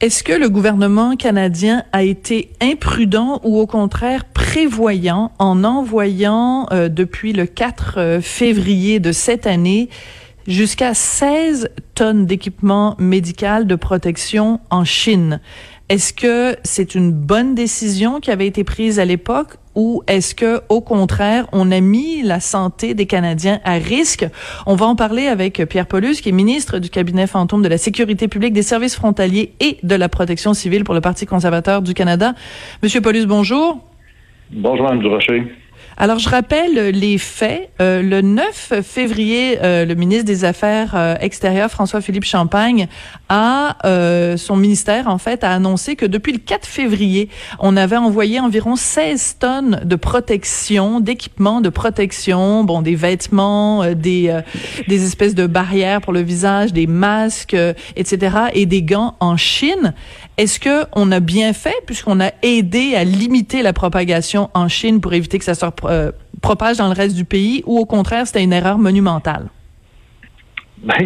Est-ce que le gouvernement canadien a été imprudent ou au contraire prévoyant en envoyant euh, depuis le 4 euh, février de cette année jusqu'à 16 tonnes d'équipement médical de protection en Chine? Est-ce que c'est une bonne décision qui avait été prise à l'époque ou est-ce que au contraire on a mis la santé des Canadiens à risque? On va en parler avec Pierre Paulus qui est ministre du cabinet fantôme de la sécurité publique, des services frontaliers et de la protection civile pour le Parti conservateur du Canada. Monsieur Paulus, bonjour. Bonjour Mme Durocher. Alors, je rappelle les faits. Euh, le 9 février, euh, le ministre des Affaires euh, extérieures, François-Philippe Champagne, a son ministère, en fait, a annoncé que depuis le 4 février, on avait envoyé environ 16 tonnes de protection, d'équipements de protection, bon, des vêtements, des des espèces de barrières pour le visage, des masques, etc., et des gants en Chine. Est-ce que on a bien fait puisqu'on a aidé à limiter la propagation en Chine pour éviter que ça se euh, propage dans le reste du pays ou au contraire c'était une erreur monumentale? Ben,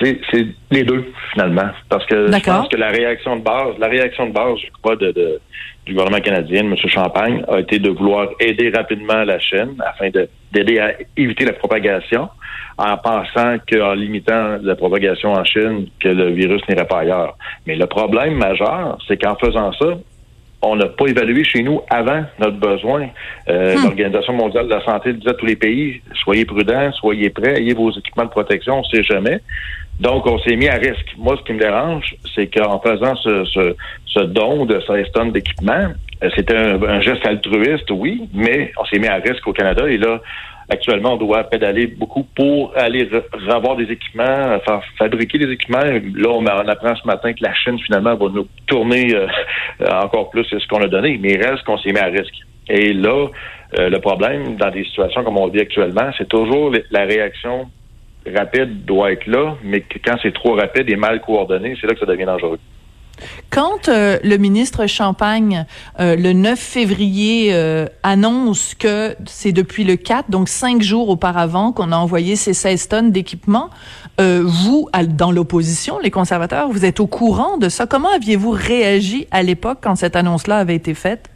c'est les deux finalement, parce que je pense que la réaction de base, la réaction de base, je crois, de, du gouvernement canadien, M. Champagne, a été de vouloir aider rapidement la Chine afin d'aider à éviter la propagation, en pensant qu'en limitant la propagation en Chine, que le virus n'irait pas ailleurs. Mais le problème majeur, c'est qu'en faisant ça, on n'a pas évalué chez nous avant notre besoin. Euh, hmm. L'Organisation mondiale de la santé disait à tous les pays, soyez prudents, soyez prêts, ayez vos équipements de protection, on ne sait jamais. Donc, on s'est mis à risque. Moi, ce qui me dérange, c'est qu'en faisant ce, ce, don de 16 tonnes d'équipement, euh, c'était un, geste altruiste, oui, mais on s'est mis à risque au Canada. Et là, actuellement, on doit pédaler beaucoup pour aller revoir des équipements, fabriquer des équipements. Là, on, apprend ce matin que la Chine, finalement, va nous tourner euh, encore plus ce qu'on a donné. Mais il reste qu'on s'est mis à risque. Et là, euh, le problème dans des situations comme on vit actuellement, c'est toujours la réaction rapide doit être là, mais quand c'est trop rapide et mal coordonné, c'est là que ça devient dangereux. Quand euh, le ministre Champagne, euh, le 9 février, euh, annonce que c'est depuis le 4, donc cinq jours auparavant, qu'on a envoyé ces 16 tonnes d'équipement, vous, dans l'opposition, les conservateurs, vous êtes au courant de ça. Comment aviez-vous réagi à l'époque quand cette annonce-là avait été faite?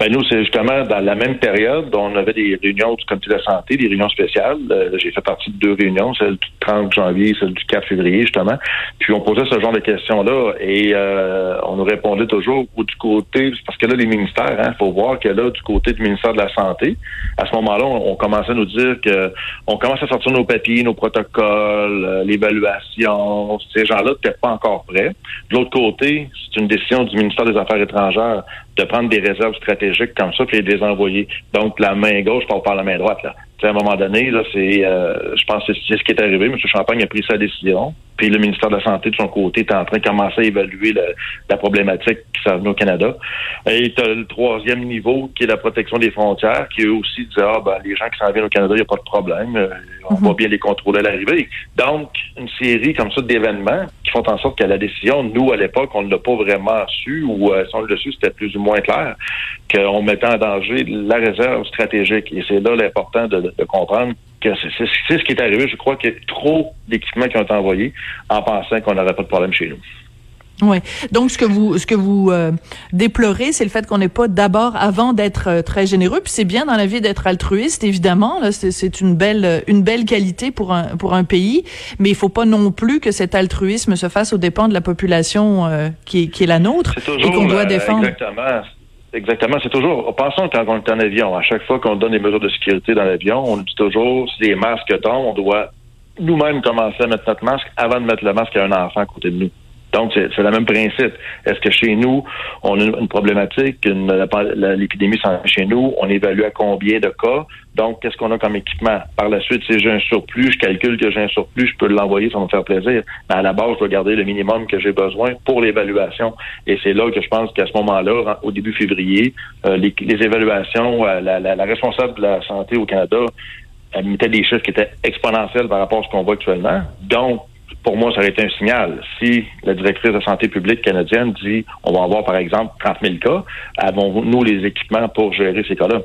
Ben nous, c'est justement dans la même période, on avait des réunions du comité de la santé, des réunions spéciales. Euh, j'ai fait partie de deux réunions, celle du 30 janvier, celle du 4 février, justement. Puis on posait ce genre de questions-là et euh, on nous répondait toujours du côté, parce que là, les ministères, il hein, faut voir que là, du côté du ministère de la Santé, à ce moment-là, on, commençait à nous dire que on commence à sortir nos papiers, nos protocoles, euh, l'évaluation. Ces gens-là n'étaient pas encore prêts. De l'autre côté, c'est une décision du ministère des Affaires étrangères de prendre des réserves stratégiques comme ça puis de les envoyer. Donc, la main gauche parle par la main droite. Là. à un moment donné, là, c'est, euh, je pense que c'est ce qui est arrivé. M. Champagne a pris sa décision. Puis le ministère de la Santé, de son côté, est en train de commencer à évaluer la proproblématique qui s'en au Canada. Et tu as le troisième niveau, qui est la protection des frontières, qui eux aussi disent Ah, ben, les gens qui s'en viennent au Canada, il n'y a pas de problème. Euh, on mhm. va bien les contrôler à l'arrivée. Donc, une série comme ça d'événements qui font en sorte que la décision, nous, à l'époque, on ne l'a pas vraiment su, ou euh, si on l'a su, c'était plus ou moins clair, qu'on mettait en danger la réserve stratégique. Et c'est là l'important de comprendre c'est ce qui est arrivé. Je crois qu'il y a trop d'équipements qui ont été envoyés en pensant qu'on n'aurait pas de problème chez nous. Oui. Donc ce que vous ce que vous euh, déplorez, c'est le fait qu'on n'est pas d'abord avant d'être euh, très généreux. Puis c'est bien dans la vie d'être altruiste, évidemment. Là, c'est une belle une belle qualité pour un pour un pays. Mais il faut pas non plus que cet altruisme se fasse aux dépens de la population euh, qui est qui est la nôtre et qu'on doit défendre. Exactement. Exactement. C'est toujours, pensons quand on est en avion, à chaque fois qu'on donne des mesures de sécurité dans l'avion, on dit toujours, si les masques tombent, on doit nous-mêmes commencer à mettre notre masque avant de mettre le masque à un enfant à côté de nous. Donc, c'est le même principe. Est-ce que chez nous, on a une, problématique, l'épidémie s'en chez nous, on évalue à combien de cas, donc qu'est-ce qu'on a comme équipement? Par la suite, si j'ai un surplus, je calcule que j'ai un surplus, je peux l'envoyer, ça va me faire plaisir. Mais à la base, je dois garder le minimum que j'ai besoin pour l'évaluation. Et c'est là que je pense qu'à ce moment-là, au début février, euh, les, évaluations, euh, la, la, responsable de la santé au Canada, elle mettait des chiffres qui étaient exponentiels par rapport à ce qu'on voit actuellement. Donc, pour moi, ça aurait été un signal. Si la directrice de santé publique canadienne dit on va avoir, par exemple, 30 000 cas, avons-nous les équipements pour gérer ces cas-là?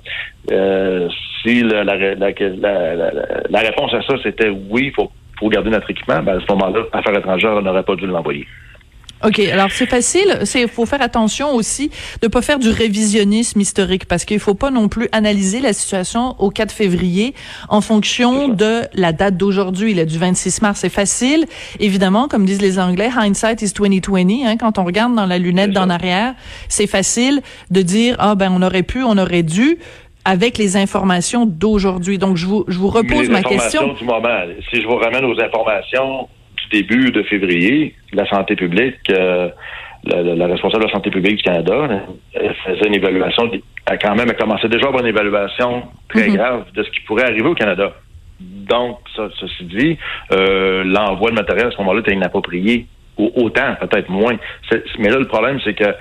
Euh, si la, la, la, réponse à ça, c'était oui, il faut, faut garder notre équipement, ben à ce moment-là, Affaires étrangères n'aurait pas dû l'envoyer. OK. Alors, c'est facile. Il faut faire attention aussi de pas faire du révisionnisme historique parce qu'il faut pas non plus analyser la situation au 4 février en fonction de la date d'aujourd'hui, là, du 26 mars. C'est facile. Évidemment, comme disent les Anglais, hindsight is 2020. Hein, quand on regarde dans la lunette d'en arrière, c'est facile de dire, ah, ben, on aurait pu, on aurait dû avec les informations d'aujourd'hui. Donc, je vous, je vous repose ma question. du moment. Si je vous ramène aux informations début de février, la santé publique, euh, la, responsable de la santé publique du Canada, elle faisait une évaluation, elle quand même a commencé déjà à avoir une évaluation très mhm. grave de ce qui pourrait arriver au Canada. Donc, ça, ceci dit, euh, l'envoi de matériel à ce moment-là était inapproprié. Autant, peut-être moins. Mais là, le problème, c'est que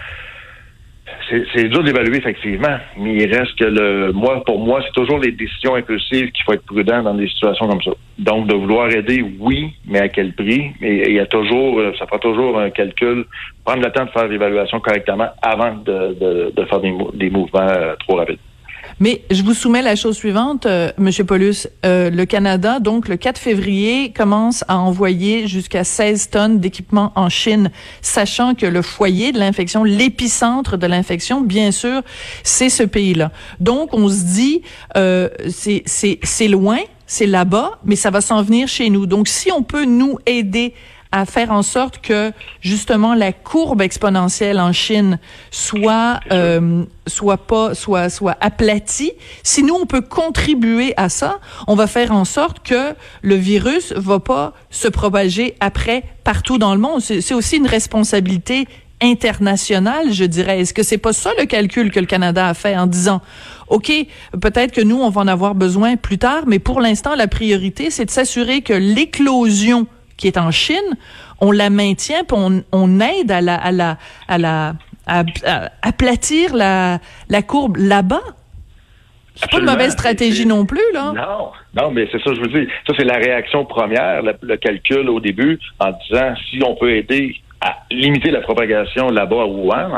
c'est dur d'évaluer, effectivement, mais il reste que le moi, pour moi, c'est toujours les décisions impulsives qu'il faut être prudent dans des situations comme ça. Donc, de vouloir aider, oui, mais à quel prix? Et il y a toujours, euh, ça prend toujours un calcul, prendre le temps de faire l'évaluation correctement avant de, de, faire des, des mouvements euh, trop rapides. Mais je vous soumets la chose suivante, euh, Monsieur Paulus. Euh, le Canada, donc le 4 février, commence à envoyer jusqu'à 16 tonnes d'équipements en Chine, sachant que le foyer de l'infection, l'épicentre de l'infection, bien sûr, c'est ce pays-là. Donc, on se dit, euh, c'est loin, c'est là-bas, mais ça va s'en venir chez nous. Donc, si on peut nous aider à faire en sorte que justement la courbe exponentielle en Chine soit euh, soit pas soit soit aplatie. Si nous on peut contribuer à ça, on va faire en sorte que le virus va pas se propager après partout dans le monde. C'est aussi une responsabilité internationale, je dirais. Est-ce que c'est pas ça le calcul que le Canada a fait en disant OK, peut-être que nous on va en avoir besoin plus tard, mais pour l'instant la priorité c'est de s'assurer que l'éclosion qui est en Chine, on la maintient, puis on, aide à la, à la, à la, à, aplatir la, la courbe là-bas. C'est pas une mauvaise stratégie non plus, là. Non, non, mais c'est ça, je veux dire. Ça, c'est la réaction première, le, calcul au début, en disant si on peut aider à limiter la propagation là-bas à Wuhan,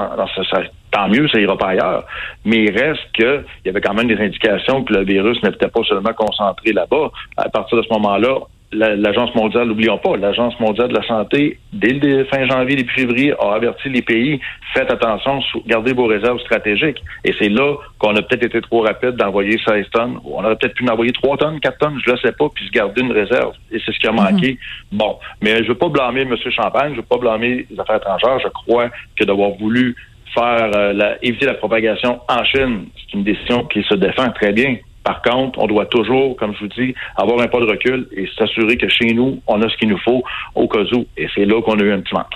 ça, tant mieux, ça ira pas ailleurs. Mais il reste qu'il y avait quand même des indications que le virus n'était pas seulement concentré là-bas. À partir de ce moment-là, l'Agence mondiale, n'oublions pas, l'Agence mondiale de la santé, dès le fin janvier, début février, a averti les pays, faites attention, gardez vos réserves stratégiques. Et c'est là qu'on a peut-être été trop rapide d'envoyer 16 tonnes. On aurait peut-être pu en envoyer 3 tonnes, 4 tonnes, je ne sais pas, puis se garder une réserve. Et c'est ce qui a manqué. Mhm. Bon, mais je ne veux pas blâmer M. Champagne, je ne veux pas blâmer les affaires étrangères. Je crois que d'avoir voulu faire euh, la, éviter la propagation en Chine, c'est une décision qui se défend très bien. Par contre, on doit toujours, comme je vous dis, avoir un pas de recul et s'assurer que chez nous, on a ce qu'il nous faut au cas où. Et c'est là qu'on a eu un petit manque.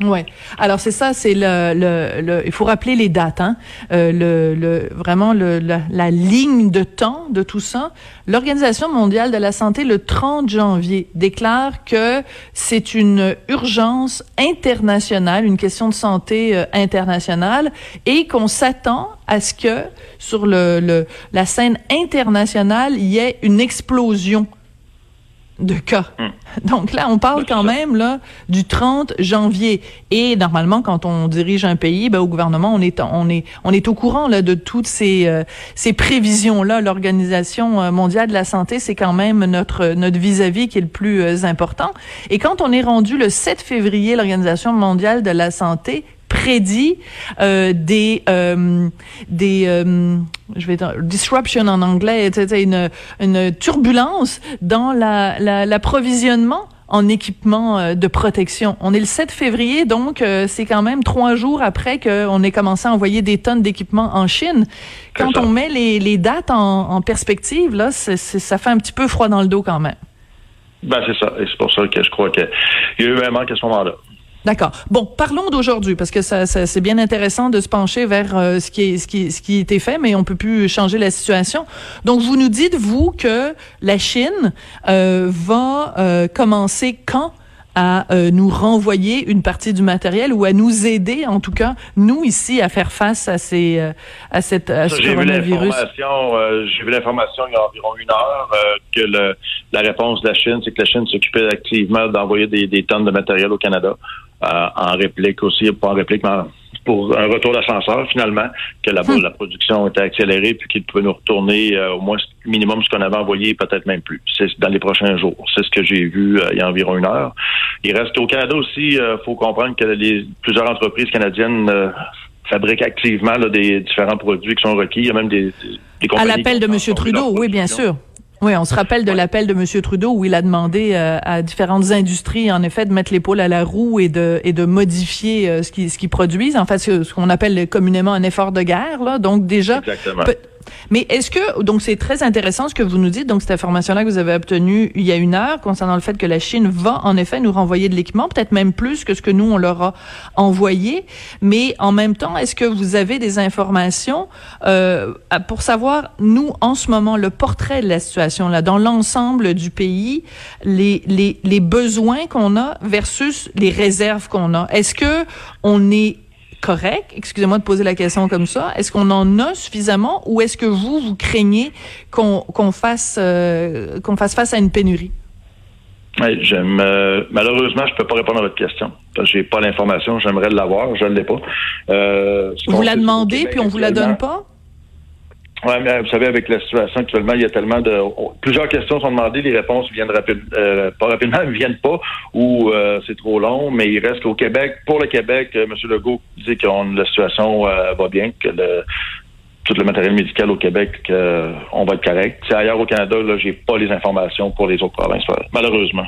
Ouais. Alors c'est ça, c'est le, le, il faut rappeler les dates, hein. Euh, le, le, vraiment le, la, la, ligne de temps de tout ça. L'Organisation mondiale de la santé le 30 janvier déclare que c'est une urgence internationale, une question de santé euh, internationale, et qu'on s'attend à ce que sur le, le la scène internationale il y ait une explosion de cas. Hmm. Donc là, on parle quand même là du 30 janvier. Et normalement, quand on dirige un pays, ben, au gouvernement, on est on est on est au courant là de toutes ces euh, ces prévisions là. L'Organisation euh, mondiale de la santé, c'est quand même notre notre vis-à-vis qui est le plus euh, important. Et quand on est rendu le 7 février, l'Organisation mondiale de la santé euh, des euh, des euh, je vais dire, disruption en anglais, une une turbulence dans la l'approvisionnement en équipement de protection. On est le 7 février, donc c'est quand même trois jours après qu'on ait commencé à envoyer des tonnes d'équipements en Chine. Quand on met les, les dates en, en perspective, là, ça fait un petit peu froid dans le dos quand même. Ben c'est ça, et c'est pour ça que je crois qu'il y a eu un manque à ce moment-là. D'accord. Bon, parlons d'aujourd'hui parce que ça, c'est bien intéressant de se pencher vers euh, ce qui est ce qui ce qui était fait, mais on peut plus changer la situation. Donc, vous nous dites vous que la Chine euh, va euh, commencer quand à nous renvoyer une partie du matériel ou à nous aider, en tout cas, nous ici, à faire face à ces à cette à ce coronavirus? J'ai vu l'information il y a environ une heure que le, la réponse de la Chine, c'est que la Chine s'occupait activement d'envoyer des, des tonnes de matériel au Canada. Euh, en réplique aussi, pas en réplique, mais pour un retour d'ascenseur finalement, que là-bas hmm. la production était accélérée puis qu'il pouvait nous retourner euh, au moins minimum ce qu'on avait envoyé, peut-être même plus. C'est dans les prochains jours. C'est ce que j'ai vu euh, il y a environ une heure. Il reste qu'au Canada aussi, il faut comprendre que les, plusieurs entreprises canadiennes fabriquent activement des différents produits qui sont requis. Il y a même des, des compagnies... À l'appel de M. Trudeau, oui, bien sûr. Oui, on se rappelle de l'appel de M. Trudeau où il a demandé euh, à différentes industries, en effet, de mettre l'épaule à la roue et de et de modifier euh, ce qu'ils ce qu'ils produisent. En fait, ce, qu'on appelle communément un effort de guerre. Là. Donc déjà. Mais est-ce que, donc c'est très intéressant ce que vous nous dites, donc cette information-là que vous avez obtenue il y a une heure concernant le fait que la Chine va en effet nous renvoyer de l'équipement, peut-être même plus que ce que nous, on leur a envoyé. Mais en même temps, est-ce que vous avez des informations euh, pour savoir, nous, en ce moment, le portrait de la situation, là, dans l'ensemble du pays, les, les, les besoins qu'on a versus les réserves qu'on a? Est-ce que on est correct? Excusez-moi de poser la question comme ça. Est-ce qu'on en a suffisamment ou est-ce que vous, vous craignez qu'on fasse, euh, qu'on fasse face à une pénurie? Oui, j'aime. Euh, malheureusement, je peux pas répondre à votre question parce que j'ai pas l'information. J'aimerais l'avoir, je ne l'ai pas. Euh, vous la demandez puis on vous la donne pas? Oui, mais vous savez, avec la situation actuellement, il y a tellement de... Plusieurs questions sont demandées, les réponses viennent rapide, euh, pas rapidement, ne viennent pas, ou euh, c'est trop long, mais il reste qu'au Québec, pour le Québec, euh, M. Legault dit que la situation va bien, que le, tout le matériel médical au Québec, on va être correct. Ailleurs au Canada, là, j'ai pas les informations pour les autres provinces, malheureusement.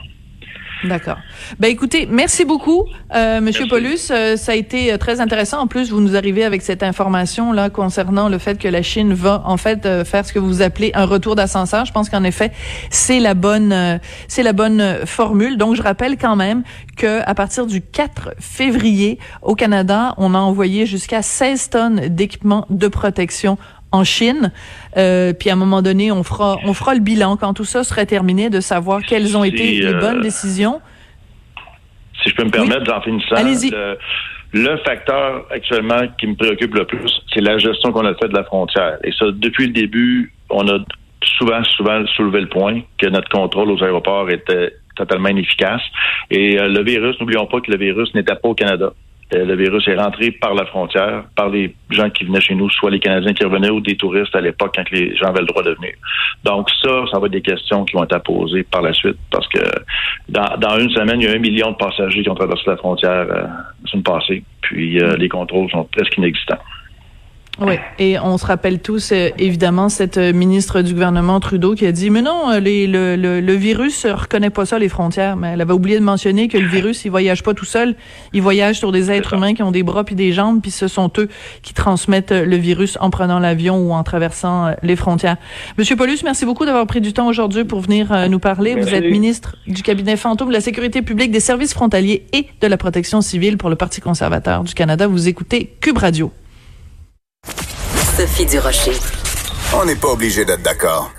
D'accord. Ben écoutez, merci beaucoup, euh, Monsieur Paulus. Euh, ça a été euh, très intéressant. En plus, vous nous arrivez avec cette information là concernant le fait que la Chine va en fait euh, faire ce que vous appelez un retour d'ascenseur. Je pense qu'en effet, c'est la bonne, c'est la bonne formule. Donc, je rappelle quand même que à partir du 4 février au Canada, on a envoyé jusqu'à 16 tonnes d'équipements de protection en Chine. Euh, puis à un moment donné, on fera, on fera le bilan quand tout ça sera terminé de savoir quelles ont été les bonnes euh, décisions. Si je peux me permettre, en finissant, le, le, facteur actuellement qui me préoccupe le plus, c'est la gestion qu'on a faite de la frontière. Et ça, depuis le début, on a souvent, souvent soulevé le point que notre contrôle aux aéroports était totalement inefficace. Et euh, le virus, n'oublions pas que le virus n'était pas au Canada. Euh, le virus est rentré par la frontière, par les gens qui venaient chez nous, soit les Canadiens qui revenaient ou des touristes à l'époque quand les gens avaient le droit de venir. Donc ça, ça va être des questions qui vont être posées par la suite parce que dans, une semaine, il y a un million de passagers qui ont traversé la frontière euh, la passée, puis euh, les contrôles sont presque inexistants. Oui, et on se rappelle tous euh, évidemment cette euh, ministre du gouvernement Trudeau qui a dit mais non, euh, les, le, le, le, virus reconnaît pas ça les frontières, mais elle avait oublié de mentionner que le virus il voyage pas tout seul, il voyage sur des êtres humains qui ont des bras puis des jambes puis ce sont eux qui transmettent le virus en prenant l'avion ou en traversant les frontières. Monsieur Paulus, merci beaucoup d'avoir pris du temps aujourd'hui pour venir nous parler. Vous êtes ministre du cabinet fantôme de la sécurité publique, des services frontaliers et de la protection civile pour le Parti conservateur du Canada. Vous écoutez Cube Radio. Sophie Durocher. On n'est pas obligé d'être d'accord.